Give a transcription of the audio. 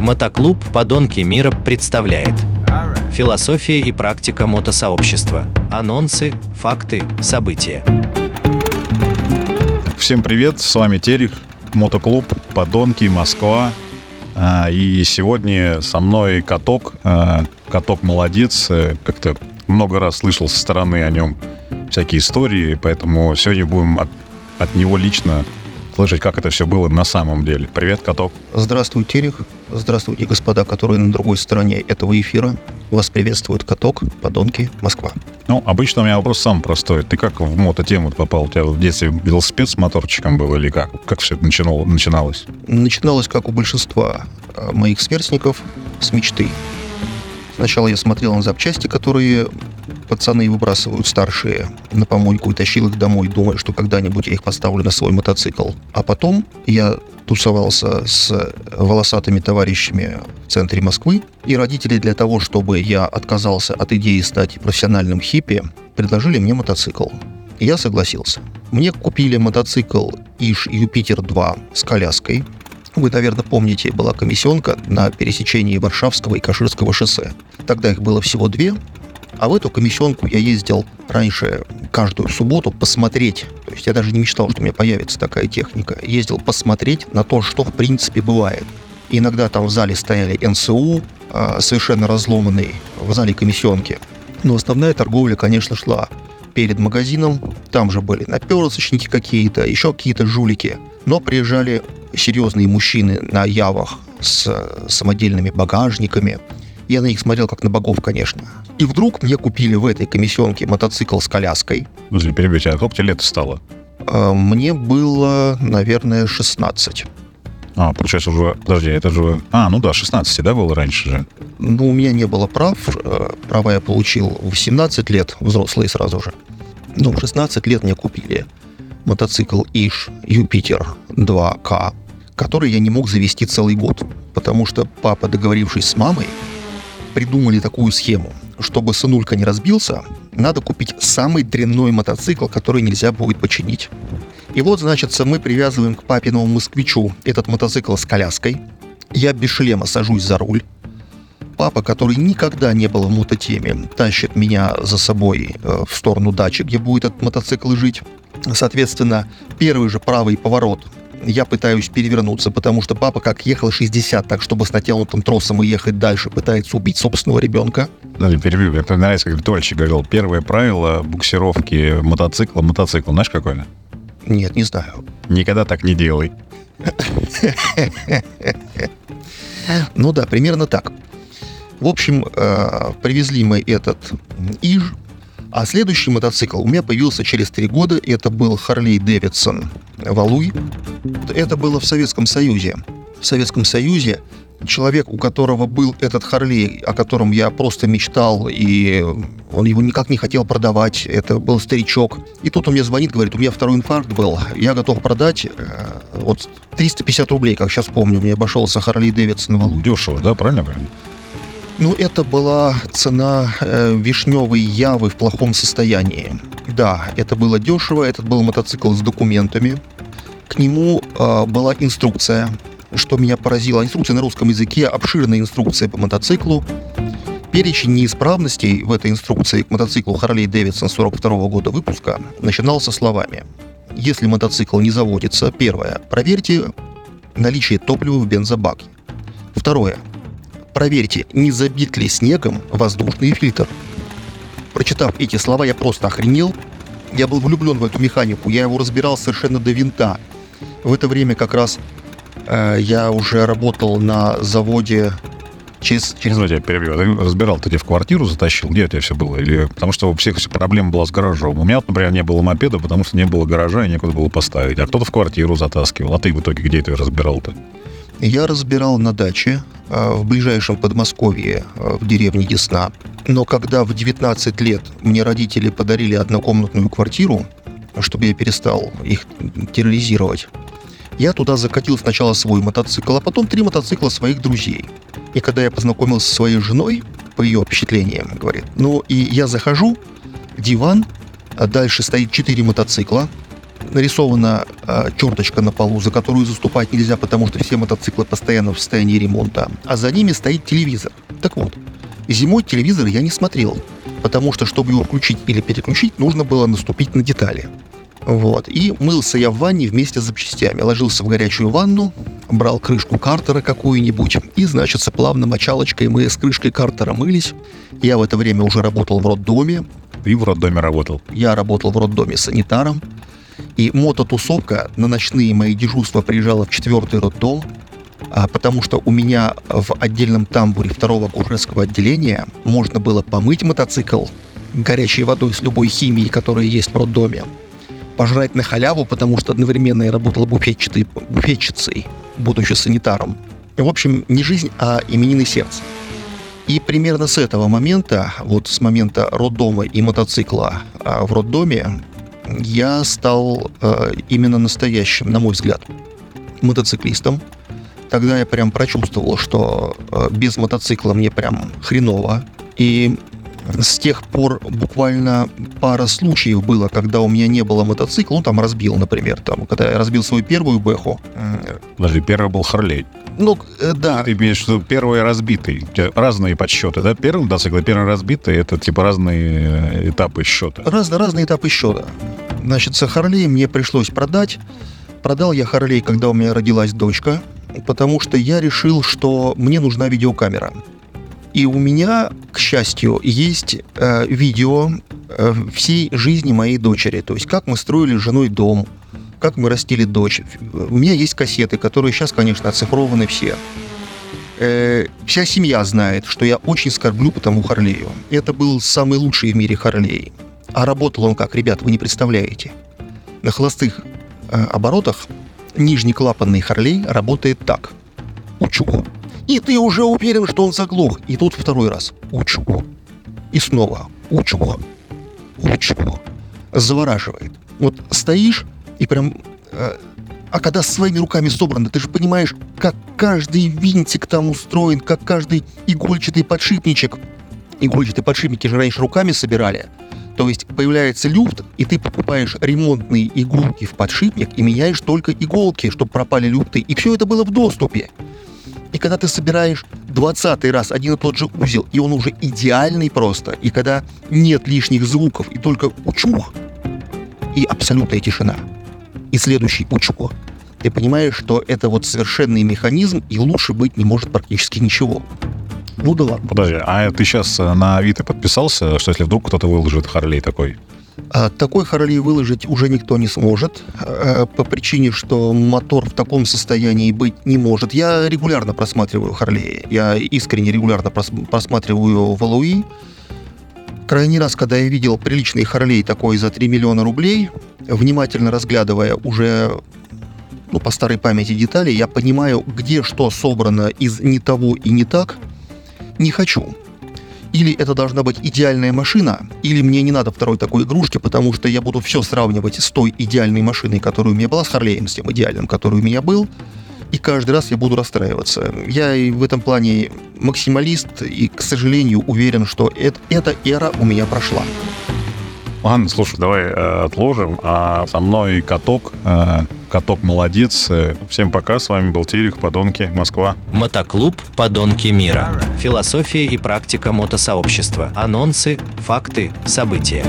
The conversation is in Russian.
Мотоклуб «Подонки мира» представляет Философия и практика мотосообщества. Анонсы, факты, события. Всем привет, с вами Терех, мотоклуб «Подонки Москва». А, И сегодня со мной каток. А, Каток молодец. Э, Как-то много раз слышал со стороны о нем всякие истории, поэтому сегодня будем от, от него лично слышать, как это все было на самом деле. Привет, каток. Здравствуй, Терех. Здравствуйте, господа, которые на другой стороне этого эфира. Вас приветствует каток, подонки, Москва. Ну, обычно у меня вопрос самый простой. Ты как в мототему попал? У тебя в детстве велосипед с моторчиком был или как? Как все это начинало, начиналось? Начиналось, как у большинства э, моих сверстников, с мечты. Сначала я смотрел на запчасти, которые пацаны выбрасывают старшие на помойку и тащил их домой, думая, что когда-нибудь я их поставлю на свой мотоцикл. А потом я тусовался с волосатыми товарищами в центре Москвы, и родители для того, чтобы я отказался от идеи стать профессиональным хиппи, предложили мне мотоцикл. И я согласился. Мне купили мотоцикл Иш Юпитер 2 с коляской. Вы, наверное, помните, была комиссионка на пересечении Варшавского и Каширского шоссе. Тогда их было всего две, а в эту комиссионку я ездил раньше каждую субботу посмотреть. То есть я даже не мечтал, что у меня появится такая техника. Ездил посмотреть на то, что в принципе бывает. И иногда там в зале стояли НСУ, а, совершенно разломанный в зале комиссионки. Но основная торговля, конечно, шла перед магазином. Там же были наперсочники какие-то, еще какие-то жулики. Но приезжали серьезные мужчины на явах с э, самодельными багажниками. Я на них смотрел как на богов, конечно. И вдруг мне купили в этой комиссионке мотоцикл с коляской. Подожди, перебью тебя. Сколько тебе лет стало? А, Мне было, наверное, 16. А, получается уже... Подожди, это же... А, ну да, 16, да, было раньше же? Ну, у меня не было прав. Э, Права я получил в 17 лет, взрослые сразу же. Ну, в 16 лет мне купили мотоцикл Иш Юпитер 2К, который я не мог завести целый год, потому что папа, договорившись с мамой, придумали такую схему. Чтобы сынулька не разбился, надо купить самый дрянной мотоцикл, который нельзя будет починить. И вот, значит, мы привязываем к папиному москвичу этот мотоцикл с коляской. Я без шлема сажусь за руль. Папа, который никогда не был в мототеме, тащит меня за собой э, в сторону дачи, где будет этот мотоцикл жить. Соответственно, первый же правый поворот я пытаюсь перевернуться, потому что папа как ехал 60, так чтобы с натянутым тросом и ехать дальше, пытается убить собственного ребенка. Подожди, перебью. Мне нравится, как Тольчик говорил. Первое правило буксировки мотоцикла. Мотоцикл, знаешь, какое? Нет, не знаю. Никогда так не делай. Ну да, примерно так. В общем, э, привезли мы этот Иж, а следующий мотоцикл у меня появился через три года. Это был Харлей Дэвидсон Валуй. Это было в Советском Союзе. В Советском Союзе человек, у которого был этот Харлей, о котором я просто мечтал, и он его никак не хотел продавать, это был старичок. И тут он мне звонит, говорит, у меня второй инфаркт был, я готов продать э, вот 350 рублей, как сейчас помню, мне обошелся Харлей Дэвидсон. Дешево, да? Правильно? Ну, это была цена э, вишневой явы в плохом состоянии. Да, это было дешево, этот был мотоцикл с документами. К нему э, была инструкция, что меня поразило. Инструкция на русском языке, обширная инструкция по мотоциклу. Перечень неисправностей в этой инструкции к мотоциклу Harley Davidson 42 года выпуска начинался словами. Если мотоцикл не заводится, первое, проверьте наличие топлива в бензобаке. Второе, проверьте, не забит ли снегом воздушный фильтр. Прочитав эти слова, я просто охренел. Я был влюблен в эту механику, я его разбирал совершенно до винта. В это время как раз э, я уже работал на заводе через, через... Ну, я тебя перебью. Ты разбирал, ты тебе в квартиру затащил? Где у тебя все было? Или потому что у всех проблема была с гаражом. У меня, вот, например, не было мопеда, потому что не было гаража и некуда было поставить. А кто-то в квартиру затаскивал. А ты в итоге где это разбирал-то? Я разбирал на даче в ближайшем Подмосковье, э, в деревне Ясна. Но когда в 19 лет мне родители подарили однокомнатную квартиру, чтобы я перестал их терроризировать, я туда закатил сначала свой мотоцикл, а потом три мотоцикла своих друзей. И когда я познакомился со своей женой, по ее впечатлениям, говорит, ну и я захожу, диван, а дальше стоит четыре мотоцикла, нарисована э, черточка на полу, за которую заступать нельзя, потому что все мотоциклы постоянно в состоянии ремонта, а за ними стоит телевизор. Так вот, зимой телевизор я не смотрел, потому что, чтобы его включить или переключить, нужно было наступить на детали. Вот. И мылся я в ванне вместе с запчастями. Ложился в горячую ванну, брал крышку картера какую-нибудь, и, значит, плавно мочалочкой мы с крышкой картера мылись. Я в это время уже работал в роддоме. И в роддоме работал. Я работал в роддоме санитаром. И мототусовка на ночные мои дежурства приезжала в четвертый роддом, а, потому что у меня в отдельном тамбуре второго курьерского отделения можно было помыть мотоцикл горячей водой с любой химией, которая есть в роддоме, пожрать на халяву, потому что одновременно я работал буфетчицей, буфетчицей будучи санитаром. В общем, не жизнь, а именины сердца. И примерно с этого момента, вот с момента роддома и мотоцикла а, в роддоме, я стал э, именно настоящим, на мой взгляд, мотоциклистом. Тогда я прям прочувствовал, что э, без мотоцикла мне прям хреново. И с тех пор буквально пара случаев было, когда у меня не было мотоцикла, ну там разбил, например, там, когда я разбил свою первую бэху. Подожди, первый был Харлей. Ну, э, да. Ты имеешь в виду первый разбитый. Разные подсчеты, да? Первый мотоцикл и первый разбитый, это типа разные э, этапы счета. Раз, разные этапы счета. Значит, с Харлей мне пришлось продать. Продал я Харлей, когда у меня родилась дочка, потому что я решил, что мне нужна видеокамера. И у меня, к счастью, есть э, видео э, всей жизни моей дочери. То есть, как мы строили с женой дом, как мы растили дочь. У меня есть кассеты, которые сейчас, конечно, оцифрованы все. Э, вся семья знает, что я очень скорблю по тому Харлею. Это был самый лучший в мире Харлей. А работал он как, ребят, вы не представляете. На холостых э, оборотах нижний клапанный Харлей работает так. Учу. И ты уже уверен, что он заглох. И тут второй раз. Учу. И снова. Учу. Учу. Завораживает. Вот стоишь и прям... Э, а когда своими руками собрано, ты же понимаешь, как каждый винтик там устроен, как каждый игольчатый подшипничек. Игольчатые подшипники же раньше руками собирали. То есть появляется люфт, и ты покупаешь ремонтные иголки в подшипник и меняешь только иголки, чтобы пропали люфты. И все это было в доступе. И когда ты собираешь 20 раз один и тот же узел, и он уже идеальный просто, и когда нет лишних звуков, и только учух, и абсолютная тишина, и следующий учух, ты понимаешь, что это вот совершенный механизм, и лучше быть не может практически ничего. Ну да ладно. Подожди, а ты сейчас на Авито подписался, что если вдруг кто-то выложит Харлей такой? А такой Харли выложить уже никто не сможет, э, по причине, что мотор в таком состоянии быть не может. Я регулярно просматриваю Харлей, я искренне регулярно просматриваю Валуи. Крайний раз, когда я видел приличный Харлей такой за 3 миллиона рублей, внимательно разглядывая уже ну, по старой памяти детали, я понимаю, где что собрано из не того и не так, не хочу или это должна быть идеальная машина, или мне не надо второй такой игрушки, потому что я буду все сравнивать с той идеальной машиной, которая у меня была, с Харлеем, с тем идеальным, который у меня был, и каждый раз я буду расстраиваться. Я и в этом плане максималист, и, к сожалению, уверен, что это, эта эра у меня прошла. Ладно, слушай, давай э, отложим. А со мной каток. Э, каток молодец. Э, всем пока. С вами был Терек, Подонки, Москва. Мотоклуб «Подонки мира». Философия и практика мотосообщества. Анонсы, факты, события.